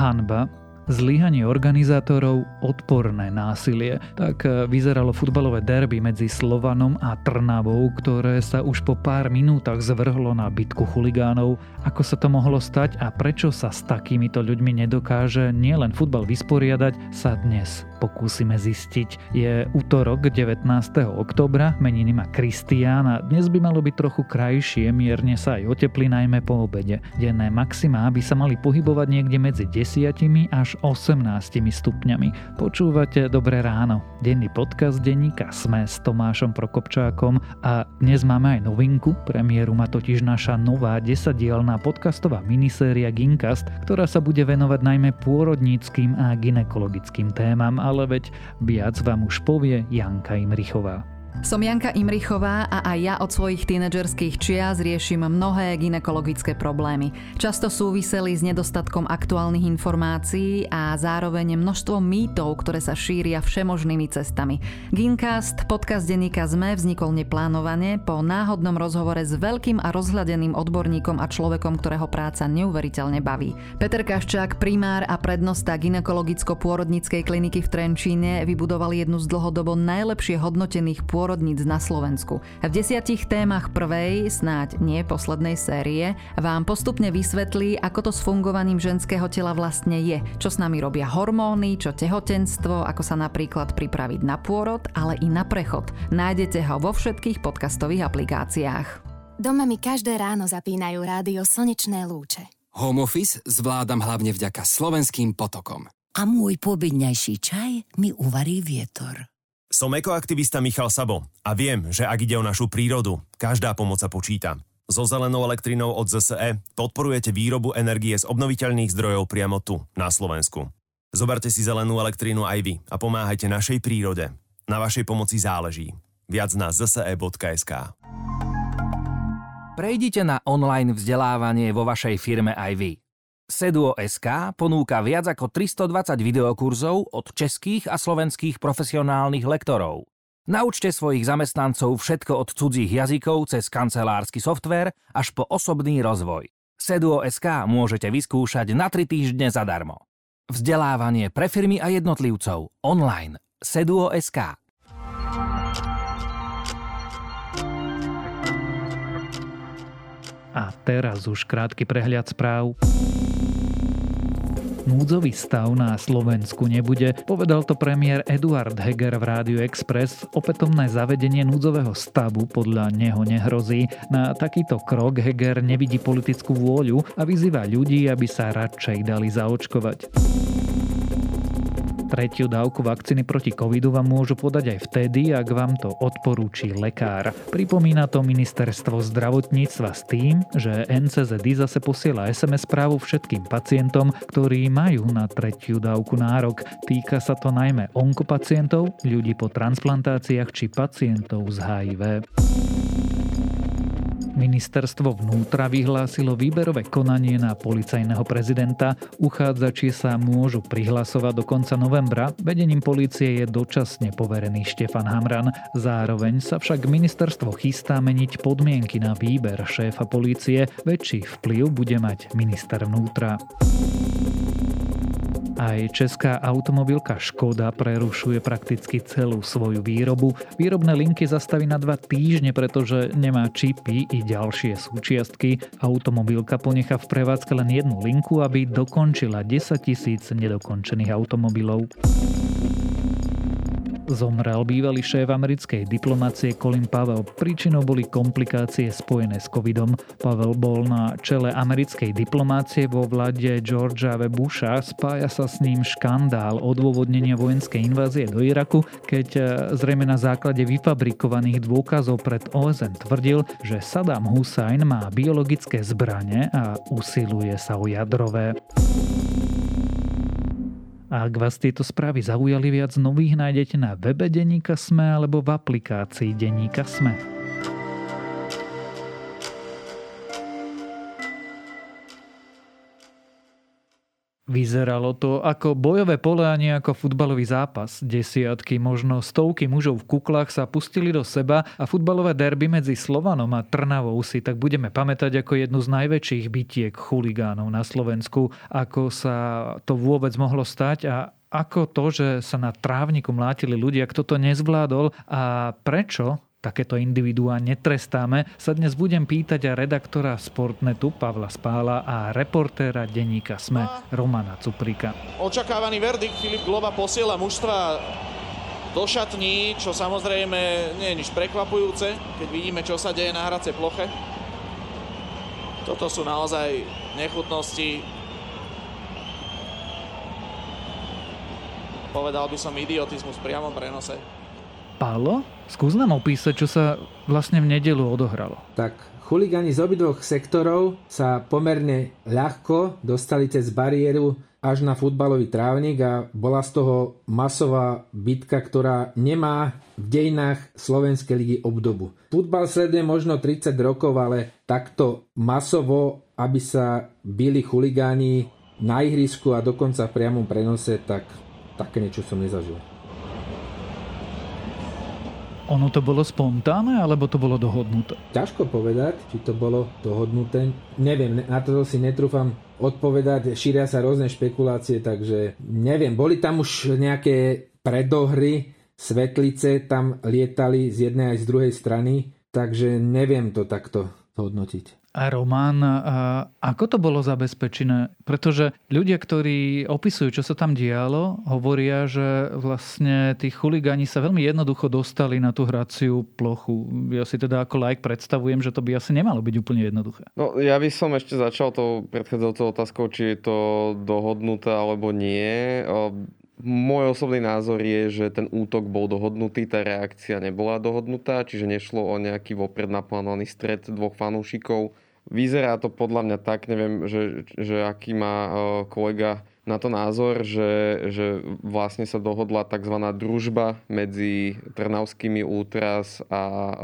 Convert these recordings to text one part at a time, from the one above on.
hanba, Zlyhanie organizátorov, odporné násilie. Tak e, vyzeralo futbalové derby medzi Slovanom a Trnavou, ktoré sa už po pár minútach zvrhlo na bitku chuligánov. Ako sa to mohlo stať a prečo sa s takýmito ľuďmi nedokáže nielen futbal vysporiadať, sa dnes pokúsime zistiť. Je útorok 19. oktobra, meniny má Kristián a dnes by malo byť trochu krajšie, mierne sa aj oteplí najmä po obede. Denné maximá by sa mali pohybovať niekde medzi 10 až 18 stupňami. Počúvate Dobré ráno. Denný podcast denníka Sme s Tomášom Prokopčákom a dnes máme aj novinku. Premiéru má totiž naša nová desadielná podcastová miniséria Gincast, ktorá sa bude venovať najmä pôrodníckým a ginekologickým témam a ale veď viac vám už povie Janka Imrichová. Som Janka Imrichová a aj ja od svojich tínedžerských čias riešim mnohé ginekologické problémy. Často súviseli s nedostatkom aktuálnych informácií a zároveň množstvo mýtov, ktoré sa šíria všemožnými cestami. Gincast, podcast denníka ZME, vznikol neplánovane po náhodnom rozhovore s veľkým a rozhľadeným odborníkom a človekom, ktorého práca neuveriteľne baví. Peter Kaščák, primár a prednosta ginekologicko-pôrodníckej kliniky v Trenčíne, vybudoval jednu z dlhodobo najlepšie hodnotených pôrod pôrodníc na Slovensku. V desiatich témach prvej, snáď nie poslednej série, vám postupne vysvetlí, ako to s fungovaním ženského tela vlastne je, čo s nami robia hormóny, čo tehotenstvo, ako sa napríklad pripraviť na pôrod, ale i na prechod. Nájdete ho vo všetkých podcastových aplikáciách. Doma mi každé ráno zapínajú rádio Slnečné lúče. Home office zvládam hlavne vďaka slovenským potokom. A môj pobedňajší čaj mi uvarí vietor. Som ekoaktivista Michal Sabo a viem, že ak ide o našu prírodu, každá pomoc sa počíta. So zelenou elektrinou od ZSE podporujete výrobu energie z obnoviteľných zdrojov priamo tu, na Slovensku. Zoberte si zelenú elektrínu aj vy a pomáhajte našej prírode. Na vašej pomoci záleží. Viac na zse.sk Prejdite na online vzdelávanie vo vašej firme aj vy. Seduo.sk ponúka viac ako 320 videokurzov od českých a slovenských profesionálnych lektorov. Naučte svojich zamestnancov všetko od cudzích jazykov cez kancelársky software až po osobný rozvoj. Seduo.sk môžete vyskúšať na 3 týždne zadarmo. Vzdelávanie pre firmy a jednotlivcov online. Seduo.sk A teraz už krátky prehľad správ. Núdzový stav na Slovensku nebude, povedal to premiér Eduard Heger v Rádiu Express. Opätovné zavedenie núdzového stavu podľa neho nehrozí. Na takýto krok Heger nevidí politickú vôľu a vyzýva ľudí, aby sa radšej dali zaočkovať. Tretiu dávku vakcíny proti covidu vám môžu podať aj vtedy, ak vám to odporúči lekár. Pripomína to ministerstvo zdravotníctva s tým, že NCZD zase posiela SMS správu všetkým pacientom, ktorí majú na tretiu dávku nárok. Týka sa to najmä onkopacientov, ľudí po transplantáciách či pacientov z HIV. Ministerstvo vnútra vyhlásilo výberové konanie na policajného prezidenta. Uchádzači sa môžu prihlasovať do konca novembra. Vedením policie je dočasne poverený Štefan Hamran. Zároveň sa však ministerstvo chystá meniť podmienky na výber šéfa polície. Väčší vplyv bude mať minister vnútra. Aj česká automobilka Škoda prerušuje prakticky celú svoju výrobu. Výrobné linky zastaví na dva týždne, pretože nemá čipy i ďalšie súčiastky. Automobilka ponecha v prevádzke len jednu linku, aby dokončila 10 tisíc nedokončených automobilov. Zomrel bývalý šéf americkej diplomácie Colin Pavel. Príčinou boli komplikácie spojené s covidom. Pavel bol na čele americkej diplomácie vo vláde Georgia W. Busha. Spája sa s ním škandál odôvodnenia vojenskej invázie do Iraku, keď e, zrejme na základe vyfabrikovaných dôkazov pred OSN tvrdil, že Saddam Hussein má biologické zbranie a usiluje sa o jadrové. A ak vás tieto správy zaujali viac nových, nájdete na webe Deníka Sme alebo v aplikácii Deníka Sme. Vyzeralo to ako bojové pole a nie ako futbalový zápas. Desiatky, možno stovky mužov v kuklách sa pustili do seba a futbalové derby medzi Slovanom a Trnavou si tak budeme pamätať ako jednu z najväčších bitiek chuligánov na Slovensku. Ako sa to vôbec mohlo stať a ako to, že sa na trávniku mlátili ľudia, kto to nezvládol a prečo takéto individuá netrestáme, sa dnes budem pýtať a redaktora Sportnetu Pavla Spála a reportéra denníka SME Romana Cuprika. Očakávaný verdikt Filip Globa posiela mužstva do šatní, čo samozrejme nie je nič prekvapujúce, keď vidíme, čo sa deje na hracej ploche. Toto sú naozaj nechutnosti. Povedal by som idiotizmus v priamom prenose. Pálo, skús nám opísať, čo sa vlastne v nedelu odohralo. Tak chuligani z obidvoch sektorov sa pomerne ľahko dostali cez bariéru až na futbalový trávnik a bola z toho masová bitka, ktorá nemá v dejinách Slovenskej ligy obdobu. Futbal sleduje možno 30 rokov, ale takto masovo, aby sa byli chuligáni na ihrisku a dokonca v priamom prenose, tak také niečo som nezažil. Ono to bolo spontánne, alebo to bolo dohodnuté? Ťažko povedať, či to bolo dohodnuté. Neviem, na to si netrúfam odpovedať. Šíria sa rôzne špekulácie, takže neviem. Boli tam už nejaké predohry, svetlice tam lietali z jednej aj z druhej strany, takže neviem to takto hodnotiť. A Roman, ako to bolo zabezpečené? Pretože ľudia, ktorí opisujú, čo sa tam dialo, hovoria, že vlastne tí chuligáni sa veľmi jednoducho dostali na tú hraciu plochu. Ja si teda ako like predstavujem, že to by asi nemalo byť úplne jednoduché. No ja by som ešte začal tou predchádzajúcou otázkou, či je to dohodnuté alebo nie. Môj osobný názor je, že ten útok bol dohodnutý, tá reakcia nebola dohodnutá, čiže nešlo o nejaký vopred naplánovaný stret dvoch fanúšikov. Vyzerá to podľa mňa tak, neviem, že, že aký má e, kolega na to názor, že, že vlastne sa dohodla tzv. družba medzi trnavskými útras a e,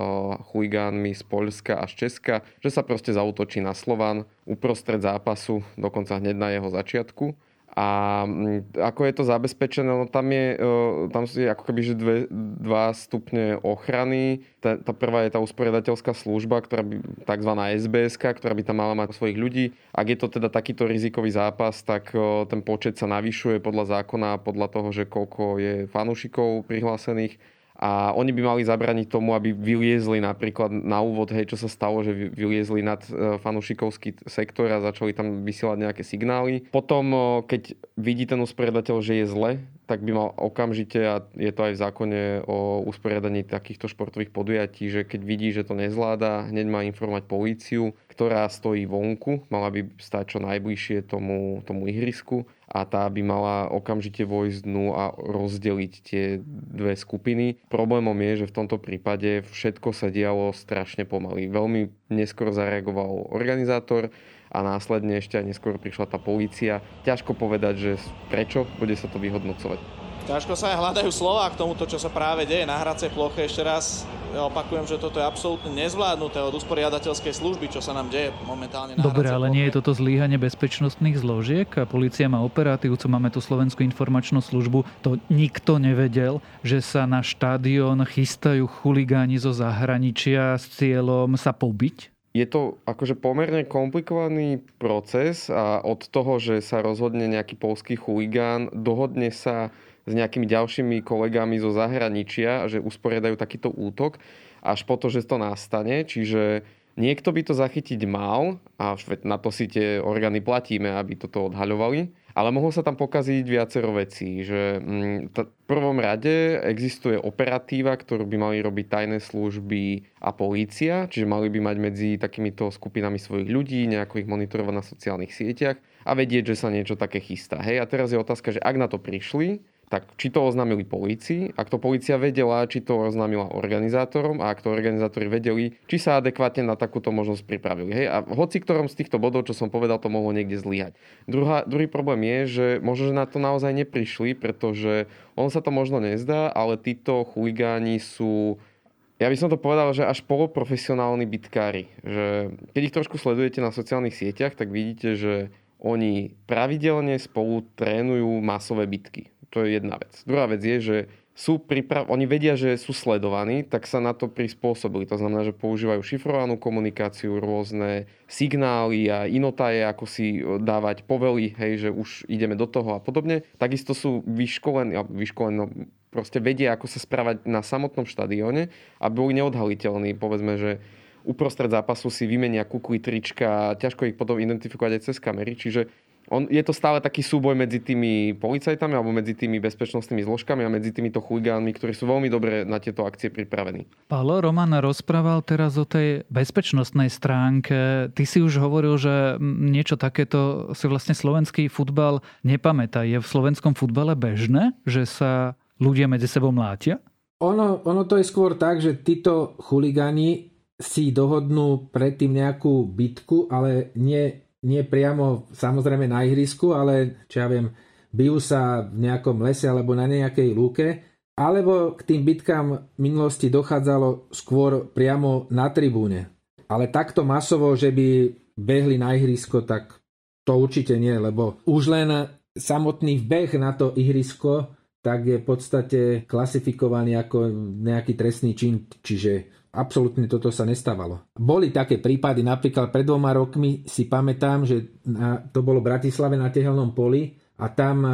chuligánmi z Polska a z Česka, že sa proste zautočí na Slovan uprostred zápasu, dokonca hneď na jeho začiatku a mm, ako je to zabezpečené? No tam, je, e, tam sú ako keby že dve, dva stupne ochrany. Tá, tá prvá je tá usporiadateľská služba, ktorá by, tzv. SBS, ktorá by tam mala mať svojich ľudí. Ak je to teda takýto rizikový zápas, tak e, ten počet sa navyšuje podľa zákona, podľa toho, že koľko je fanúšikov prihlásených a oni by mali zabraniť tomu, aby vyliezli napríklad na úvod, hej, čo sa stalo, že vyliezli nad e, fanúšikovský sektor a začali tam vysielať nejaké signály. Potom, e, keď vidí ten usporiadateľ, že je zle, tak by mal okamžite, a je to aj v zákone o usporiadaní takýchto športových podujatí, že keď vidí, že to nezvláda, hneď má informovať políciu, ktorá stojí vonku, mala by stať čo najbližšie tomu, tomu ihrisku a tá by mala okamžite vojsť dnu a rozdeliť tie dve skupiny. Problémom je, že v tomto prípade všetko sa dialo strašne pomaly. Veľmi neskoro zareagoval organizátor a následne ešte aj neskôr prišla tá polícia. Ťažko povedať, že prečo, bude sa to vyhodnocovať. Ťažko sa aj hľadajú slova k tomuto, čo sa práve deje na hracej ploche. Ešte raz ja opakujem, že toto je absolútne nezvládnuté od usporiadateľskej služby, čo sa nám deje momentálne na Dobre, ale ploche. nie je toto zlíhanie bezpečnostných zložiek? Polícia má operatívcu, máme tu Slovenskú informačnú službu. To nikto nevedel, že sa na štádion chystajú chuligáni zo zahraničia s cieľom sa pobiť? je to akože pomerne komplikovaný proces a od toho, že sa rozhodne nejaký polský chuligán, dohodne sa s nejakými ďalšími kolegami zo zahraničia, že usporiadajú takýto útok, až po to, že to nastane. Čiže niekto by to zachytiť mal a na to si tie orgány platíme, aby toto odhaľovali. Ale mohlo sa tam pokaziť viacero vecí, že mm, v prvom rade existuje operatíva, ktorú by mali robiť tajné služby a polícia, čiže mali by mať medzi takýmito skupinami svojich ľudí, nejako ich monitorovať na sociálnych sieťach a vedieť, že sa niečo také chystá. Hej, a teraz je otázka, že ak na to prišli, tak či to oznámili polícii, ak to polícia vedela, či to oznámila organizátorom a ak to organizátori vedeli, či sa adekvátne na takúto možnosť pripravili. Hej? A hoci ktorom z týchto bodov, čo som povedal, to mohlo niekde zlyhať. Druhý problém je, že možno, že na to naozaj neprišli, pretože on sa to možno nezdá, ale títo chuligáni sú ja by som to povedal, že až poloprofesionálni bitkári. Že keď ich trošku sledujete na sociálnych sieťach, tak vidíte, že oni pravidelne spolu trénujú masové bitky. To je jedna vec. Druhá vec je, že sú priprav... oni vedia, že sú sledovaní, tak sa na to prispôsobili. To znamená, že používajú šifrovanú komunikáciu, rôzne signály a inotaje, ako si dávať povely, hej, že už ideme do toho a podobne. Takisto sú vyškolení, vyškolení no, proste vedia, ako sa správať na samotnom štadióne a boli neodhaliteľní. Povedzme, že uprostred zápasu si vymenia kukly, trička, ťažko ich potom identifikovať aj cez kamery, čiže on, je to stále taký súboj medzi tými policajtami alebo medzi tými bezpečnostnými zložkami a medzi týmito chuligánmi, ktorí sú veľmi dobre na tieto akcie pripravení. Pálo Roman rozprával teraz o tej bezpečnostnej stránke. Ty si už hovoril, že niečo takéto si vlastne slovenský futbal nepamätá. Je v slovenskom futbale bežné, že sa ľudia medzi sebou mlátia? Ono, ono to je skôr tak, že títo chuligáni si dohodnú predtým nejakú bitku, ale nie nie priamo samozrejme na ihrisku, ale čo ja viem, bijú sa v nejakom lese alebo na nejakej lúke, alebo k tým bitkám v minulosti dochádzalo skôr priamo na tribúne. Ale takto masovo, že by behli na ihrisko, tak to určite nie, lebo už len samotný beh na to ihrisko tak je v podstate klasifikovaný ako nejaký trestný čin, čiže Absolutne toto sa nestávalo. Boli také prípady, napríklad pred dvoma rokmi si pamätám, že to bolo v Bratislave na Tehelnom poli a tam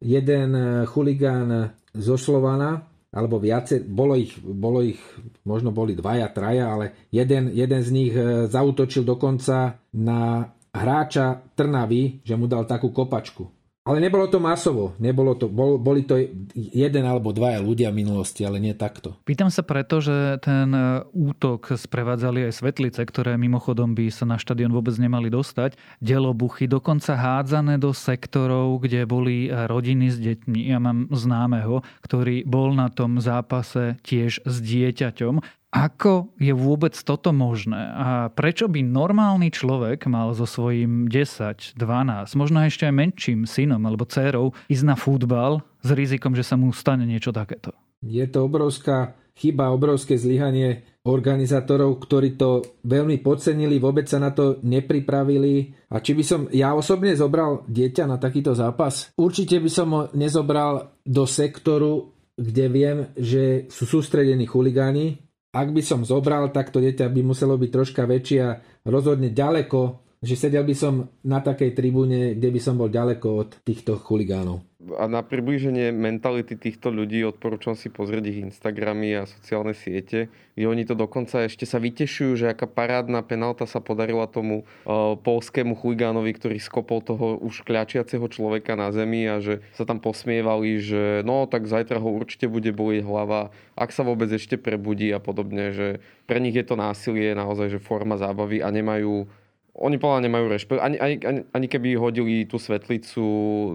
jeden chuligán zo Slovana, alebo viacej, bolo ich, bolo ich, možno boli dvaja, traja, ale jeden, jeden z nich e, zautočil dokonca na hráča Trnavy, že mu dal takú kopačku. Ale nebolo to masovo. Nebolo to, bol, boli to jeden alebo dvaja ľudia v minulosti, ale nie takto. Pýtam sa preto, že ten e, útok sprevádzali aj svetlice, ktoré mimochodom by sa na štadión vôbec nemali dostať. Delobuchy, dokonca hádzané do sektorov, kde boli rodiny s deťmi. Ja mám známeho, ktorý bol na tom zápase tiež s dieťaťom. Ako je vôbec toto možné? A prečo by normálny človek mal so svojím 10, 12, možno ešte aj menším synom alebo dcerou ísť na futbal s rizikom, že sa mu stane niečo takéto? Je to obrovská chyba, obrovské zlyhanie organizátorov, ktorí to veľmi podcenili, vôbec sa na to nepripravili. A či by som ja osobne zobral dieťa na takýto zápas? Určite by som ho nezobral do sektoru, kde viem, že sú sústredení chuligáni, ak by som zobral, tak to dieťa by muselo byť troška väčšie a rozhodne ďaleko, že sedel by som na takej tribúne, kde by som bol ďaleko od týchto chuligánov a na priblíženie mentality týchto ľudí odporúčam si pozrieť ich Instagramy a sociálne siete, kde oni to dokonca ešte sa vytešujú, že aká parádna penálta sa podarila tomu uh, polskému chuligánovi, ktorý skopol toho už kľačiaceho človeka na zemi a že sa tam posmievali, že no tak zajtra ho určite bude bolieť hlava, ak sa vôbec ešte prebudí a podobne, že pre nich je to násilie naozaj že forma zábavy a nemajú oni podľa nemajú rešpekt. Ani, ani, ani, ani keby hodili tú svetlicu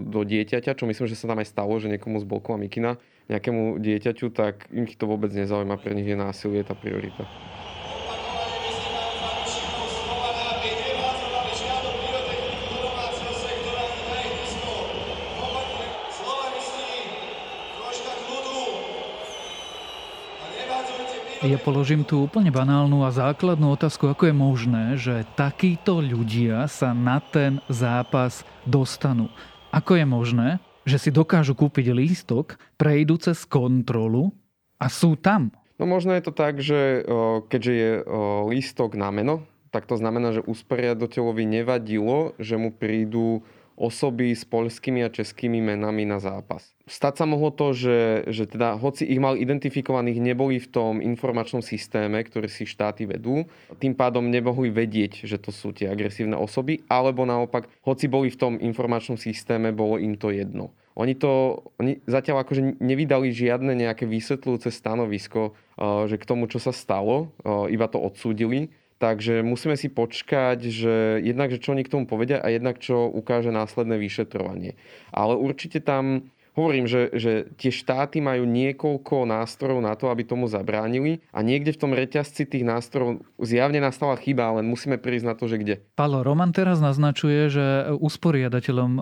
do dieťaťa, čo myslím, že sa tam aj stalo, že niekomu z Bolkova Mikina, nejakému dieťaťu, tak im to vôbec nezaujíma. Pre nich je násilie tá priorita. Ja položím tu úplne banálnu a základnú otázku, ako je možné, že takíto ľudia sa na ten zápas dostanú. Ako je možné, že si dokážu kúpiť lístok, prejdú cez kontrolu a sú tam? No možno je to tak, že keďže je lístok na meno, tak to znamená, že usporiadateľovi nevadilo, že mu prídu osoby s poľskými a českými menami na zápas. Stať sa mohlo to, že, že teda, hoci ich mal identifikovaných, neboli v tom informačnom systéme, ktorý si štáty vedú, tým pádom nemohli vedieť, že to sú tie agresívne osoby, alebo naopak, hoci boli v tom informačnom systéme, bolo im to jedno. Oni to oni zatiaľ akože nevydali žiadne nejaké vysvetľujúce stanovisko, eh, že k tomu, čo sa stalo, eh, iba to odsúdili. Takže musíme si počkať, že jednak, že čo oni k tomu povedia a jednak, čo ukáže následné vyšetrovanie. Ale určite tam Hovorím, že, že tie štáty majú niekoľko nástrojov na to, aby tomu zabránili a niekde v tom reťazci tých nástrojov zjavne nastala chyba, ale musíme prísť na to, že kde. Palo, Roman teraz naznačuje, že usporiadateľom e,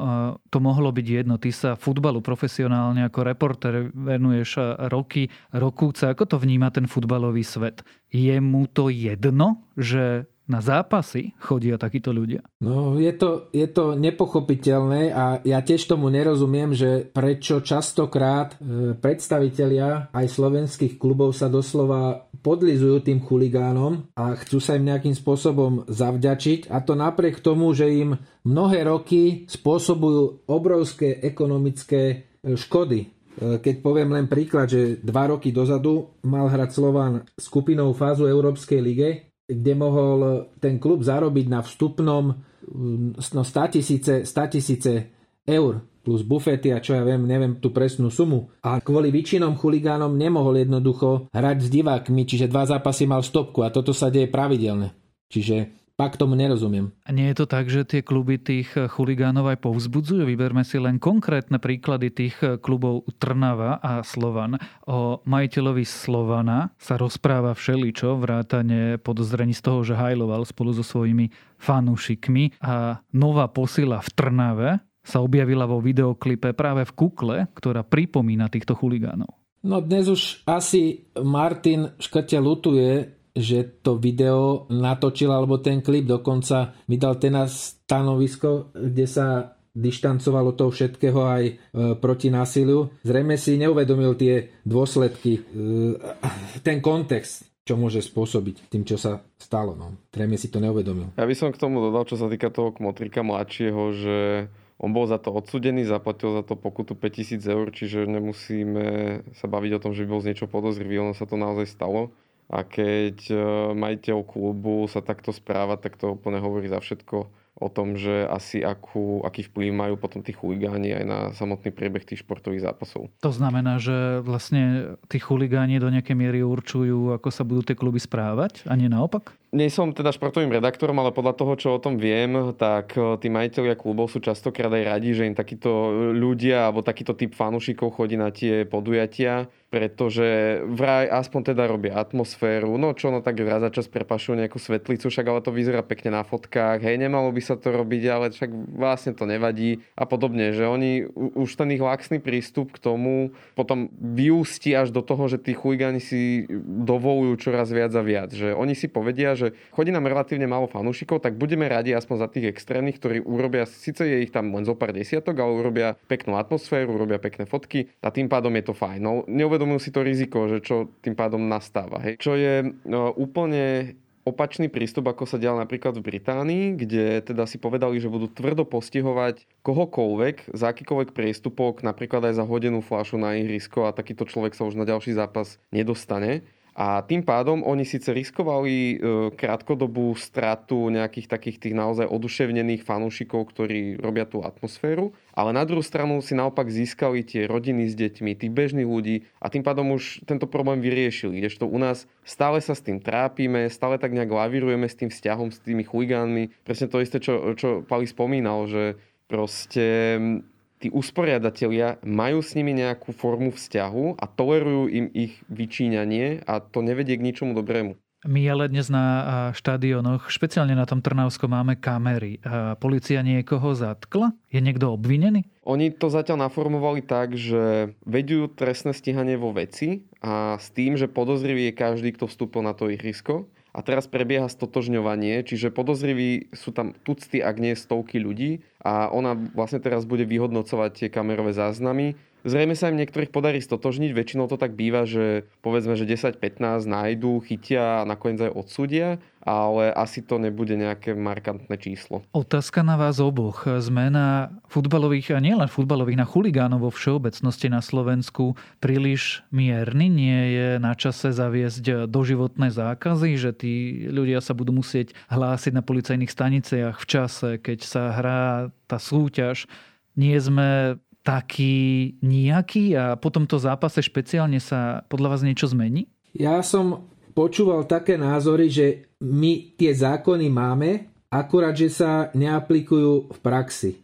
to mohlo byť jedno. Ty sa futbalu profesionálne ako reporter venuješ roky, rokúce. Ako to vníma ten futbalový svet? Je mu to jedno, že na zápasy chodia takíto ľudia? No, je to, je to nepochopiteľné a ja tiež tomu nerozumiem, že prečo častokrát e, predstavitelia aj slovenských klubov sa doslova podlizujú tým chuligánom a chcú sa im nejakým spôsobom zavďačiť a to napriek tomu, že im mnohé roky spôsobujú obrovské ekonomické e, škody. E, keď poviem len príklad, že dva roky dozadu mal hrať Slovan skupinou fázu Európskej lige kde mohol ten klub zarobiť na vstupnom no 100 tisíce, 100 tisíce eur plus bufety a čo ja viem, neviem tú presnú sumu. A kvôli výčinom chuligánom nemohol jednoducho hrať s divákmi, čiže dva zápasy mal stopku a toto sa deje pravidelne. Čiže pak tomu nerozumiem. A nie je to tak, že tie kluby tých chuligánov aj povzbudzujú? Vyberme si len konkrétne príklady tých klubov Trnava a Slovan. O majiteľovi Slovana sa rozpráva všeličo, vrátane podozrení z toho, že hajloval spolu so svojimi fanúšikmi a nová posila v Trnave sa objavila vo videoklipe práve v kukle, ktorá pripomína týchto chuligánov. No dnes už asi Martin škrte lutuje, že to video natočil, alebo ten klip dokonca mi dal ten stanovisko, kde sa dištancovalo toho všetkého aj e, proti násiliu. Zrejme si neuvedomil tie dôsledky, e, ten kontext, čo môže spôsobiť tým, čo sa stalo. No. Zrejme si to neuvedomil. Ja by som k tomu dodal, čo sa týka toho Kmotrika mladšieho, že on bol za to odsudený, zaplatil za to pokutu 5000 eur, čiže nemusíme sa baviť o tom, že by bol z niečo podozrivý, ono sa to naozaj stalo. A keď e, majiteľ klubu sa takto správa, tak to úplne hovorí za všetko o tom, že asi akú, aký vplyv majú potom tí chuligáni aj na samotný priebeh tých športových zápasov. To znamená, že vlastne tí chuligáni do nejakej miery určujú, ako sa budú tie kluby správať a nie naopak? Nie som teda športovým redaktorom, ale podľa toho, čo o tom viem, tak e, tí majiteľia klubov sú častokrát aj radi, že im takíto ľudia alebo takýto typ fanúšikov chodí na tie podujatia, pretože vraj aspoň teda robia atmosféru, no čo no tak raz za čas prepašujú nejakú svetlicu, však ale to vyzerá pekne na fotkách, hej, nemalo by sa to robiť, ale však vlastne to nevadí. A podobne, že oni už ten ich laxný prístup k tomu potom vyústi až do toho, že tí chuligáni si dovolujú čoraz viac a viac, že oni si povedia, že chodí nám relatívne málo fanúšikov, tak budeme radi aspoň za tých extrémnych, ktorí urobia, síce je ich tam len zo pár desiatok, ale urobia peknú atmosféru, urobia pekné fotky a tým pádom je to fajn. No, neuvedomujú si to riziko, že čo tým pádom nastáva. Hej. Čo je no, úplne opačný prístup, ako sa dial napríklad v Británii, kde teda si povedali, že budú tvrdo postihovať kohokoľvek za akýkoľvek priestupok, napríklad aj za hodenú fľašu na ihrisko a takýto človek sa už na ďalší zápas nedostane. A tým pádom oni síce riskovali e, krátkodobú stratu nejakých takých tých naozaj oduševnených fanúšikov, ktorí robia tú atmosféru, ale na druhú stranu si naopak získali tie rodiny s deťmi, tých bežných ľudí a tým pádom už tento problém vyriešili. Kdežto u nás stále sa s tým trápime, stále tak nejak lavírujeme s tým vzťahom, s tými chuligánmi. Presne to isté, čo, čo Pali spomínal, že proste tí usporiadatelia majú s nimi nejakú formu vzťahu a tolerujú im ich vyčíňanie a to nevedie k ničomu dobrému. My ale dnes na štadionoch, špeciálne na tom Trnavskom, máme kamery. Polícia niekoho zatkla? Je niekto obvinený? Oni to zatiaľ naformovali tak, že vedú trestné stíhanie vo veci a s tým, že podozrivý je každý, kto vstúpil na to ihrisko a teraz prebieha stotožňovanie, čiže podozriví sú tam tucty, ak nie stovky ľudí. A ona vlastne teraz bude vyhodnocovať tie kamerové záznamy Zrejme sa im niektorých podarí stotožniť, väčšinou to tak býva, že povedzme, že 10-15 nájdú, chytia a nakoniec aj odsúdia, ale asi to nebude nejaké markantné číslo. Otázka na vás oboch. Zmena futbalových, a nielen futbalových, na chuligánov vo všeobecnosti na Slovensku príliš mierny. Nie je na čase zaviesť doživotné zákazy, že tí ľudia sa budú musieť hlásiť na policajných staniciach v čase, keď sa hrá tá súťaž. Nie sme taký nejaký a po tomto zápase špeciálne sa podľa vás niečo zmení? Ja som počúval také názory, že my tie zákony máme, akurát, že sa neaplikujú v praxi. E,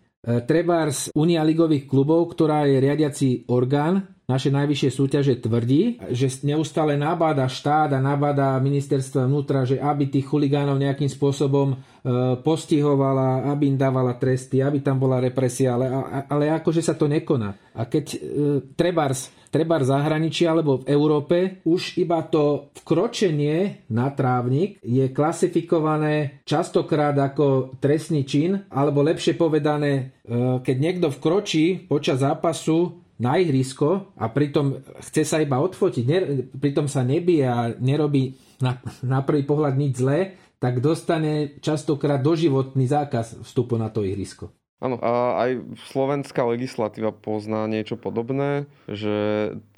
Trebárs Unia ligových klubov, ktorá je riadiaci orgán našej najvyššej súťaže tvrdí, že neustále nabáda štát a nabáda ministerstva vnútra, že aby tých chuligánov nejakým spôsobom e, postihovala, aby im dávala tresty, aby tam bola represia, ale, ale akože sa to nekoná. A keď e, trebárs, trebárs zahraničí alebo v Európe, už iba to vkročenie na trávnik je klasifikované častokrát ako trestný čin, alebo lepšie povedané, e, keď niekto vkročí počas zápasu na ihrisko a pritom chce sa iba odfotiť, ne, pritom sa nebije a nerobí na, na prvý pohľad nič zlé, tak dostane častokrát doživotný zákaz vstupu na to ihrisko. Áno, a aj slovenská legislatíva pozná niečo podobné, že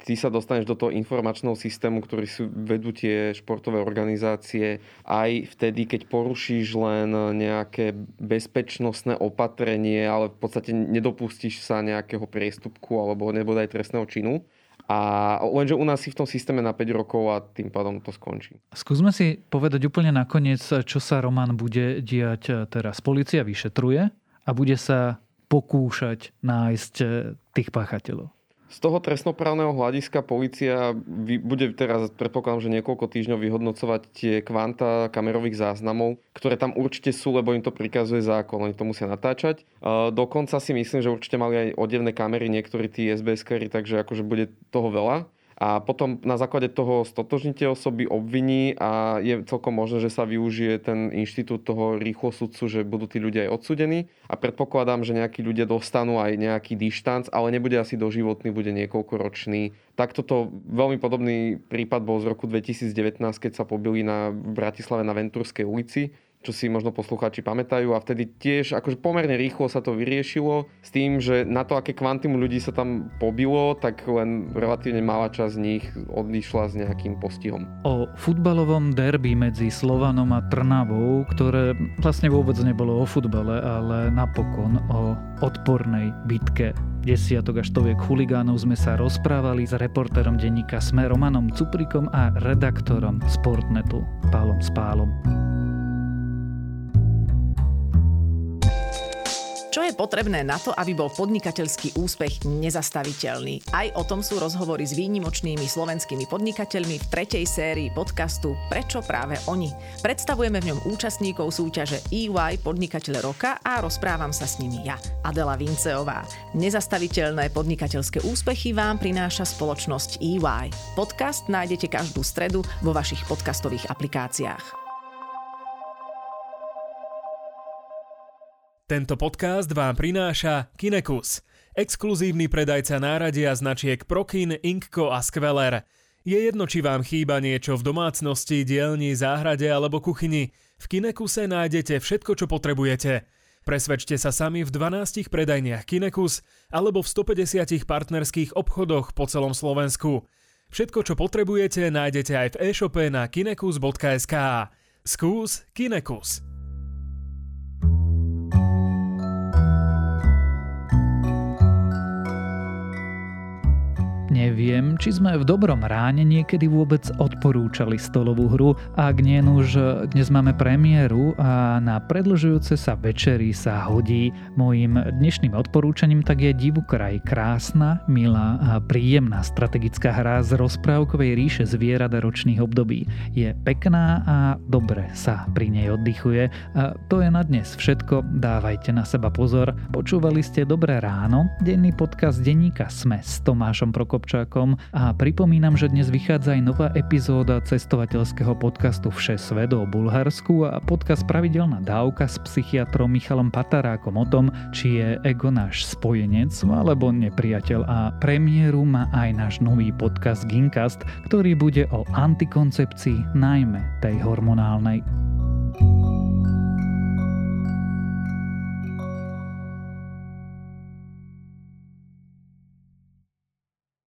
ty sa dostaneš do toho informačného systému, ktorý sú, vedú tie športové organizácie aj vtedy, keď porušíš len nejaké bezpečnostné opatrenie, ale v podstate nedopustíš sa nejakého priestupku alebo nebodaj trestného činu. A lenže u nás si v tom systéme na 5 rokov a tým pádom to skončí. Skúsme si povedať úplne nakoniec, čo sa Roman bude diať teraz. Polícia vyšetruje a bude sa pokúšať nájsť eh, tých páchateľov. Z toho trestnoprávneho hľadiska policia bude teraz, predpokladám, že niekoľko týždňov vyhodnocovať tie kvanta kamerových záznamov, ktoré tam určite sú, lebo im to prikazuje zákon, oni to musia natáčať. Dokonca si myslím, že určite mali aj odevné kamery niektorí tí sbs takže akože bude toho veľa a potom na základe toho stotožnite osoby, obviní a je celkom možné, že sa využije ten inštitút toho rýchlo sudcu, že budú tí ľudia aj odsudení a predpokladám, že nejakí ľudia dostanú aj nejaký dištanc, ale nebude asi doživotný, bude niekoľkoročný. Takto to veľmi podobný prípad bol z roku 2019, keď sa pobili na Bratislave na Ventúrskej ulici čo si možno poslucháči pamätajú a vtedy tiež akože pomerne rýchlo sa to vyriešilo s tým, že na to, aké kvantum ľudí sa tam pobilo, tak len relatívne malá časť z nich odišla s nejakým postihom. O futbalovom derby medzi Slovanom a Trnavou, ktoré vlastne vôbec nebolo o futbale, ale napokon o odpornej bitke desiatok až stoviek chuligánov sme sa rozprávali s reportérom denníka Sme Romanom Cuprikom a redaktorom Sportnetu Pálom Spálom. Je potrebné na to, aby bol podnikateľský úspech nezastaviteľný? Aj o tom sú rozhovory s výnimočnými slovenskými podnikateľmi v tretej sérii podcastu Prečo práve oni? Predstavujeme v ňom účastníkov súťaže EY Podnikateľ roka a rozprávam sa s nimi ja, Adela Vinceová. Nezastaviteľné podnikateľské úspechy vám prináša spoločnosť EY. Podcast nájdete každú stredu vo vašich podcastových aplikáciách. Tento podcast vám prináša Kinekus, exkluzívny predajca náradia značiek Prokin, Inkko a Skveler. Je jedno, či vám chýba niečo v domácnosti, dielni, záhrade alebo kuchyni. V Kinekuse nájdete všetko, čo potrebujete. Presvedčte sa sami v 12 predajniach Kinekus alebo v 150 partnerských obchodoch po celom Slovensku. Všetko, čo potrebujete, nájdete aj v e-shope na kinekus.sk. Skús Kinekus. Neviem, či sme v dobrom ráne niekedy vôbec odporúčali stolovú hru, ak nie už dnes máme premiéru a na predlžujúce sa večery sa hodí. Mojím dnešným odporúčaním tak je Divukraj krásna, milá a príjemná strategická hra z rozprávkovej ríše zvierat ročných období. Je pekná a dobre sa pri nej oddychuje. A to je na dnes všetko, dávajte na seba pozor. Počúvali ste Dobré ráno, denný podcast denníka Sme s Tomášom Prokop Sobčákom a pripomínam, že dnes vychádza aj nová epizóda cestovateľského podcastu Vše svet o Bulharsku a podcast Pravidelná dávka s psychiatrom Michalom Patarákom o tom, či je ego náš spojenec alebo nepriateľ a premiéru má aj náš nový podcast Gincast, ktorý bude o antikoncepcii, najmä tej hormonálnej.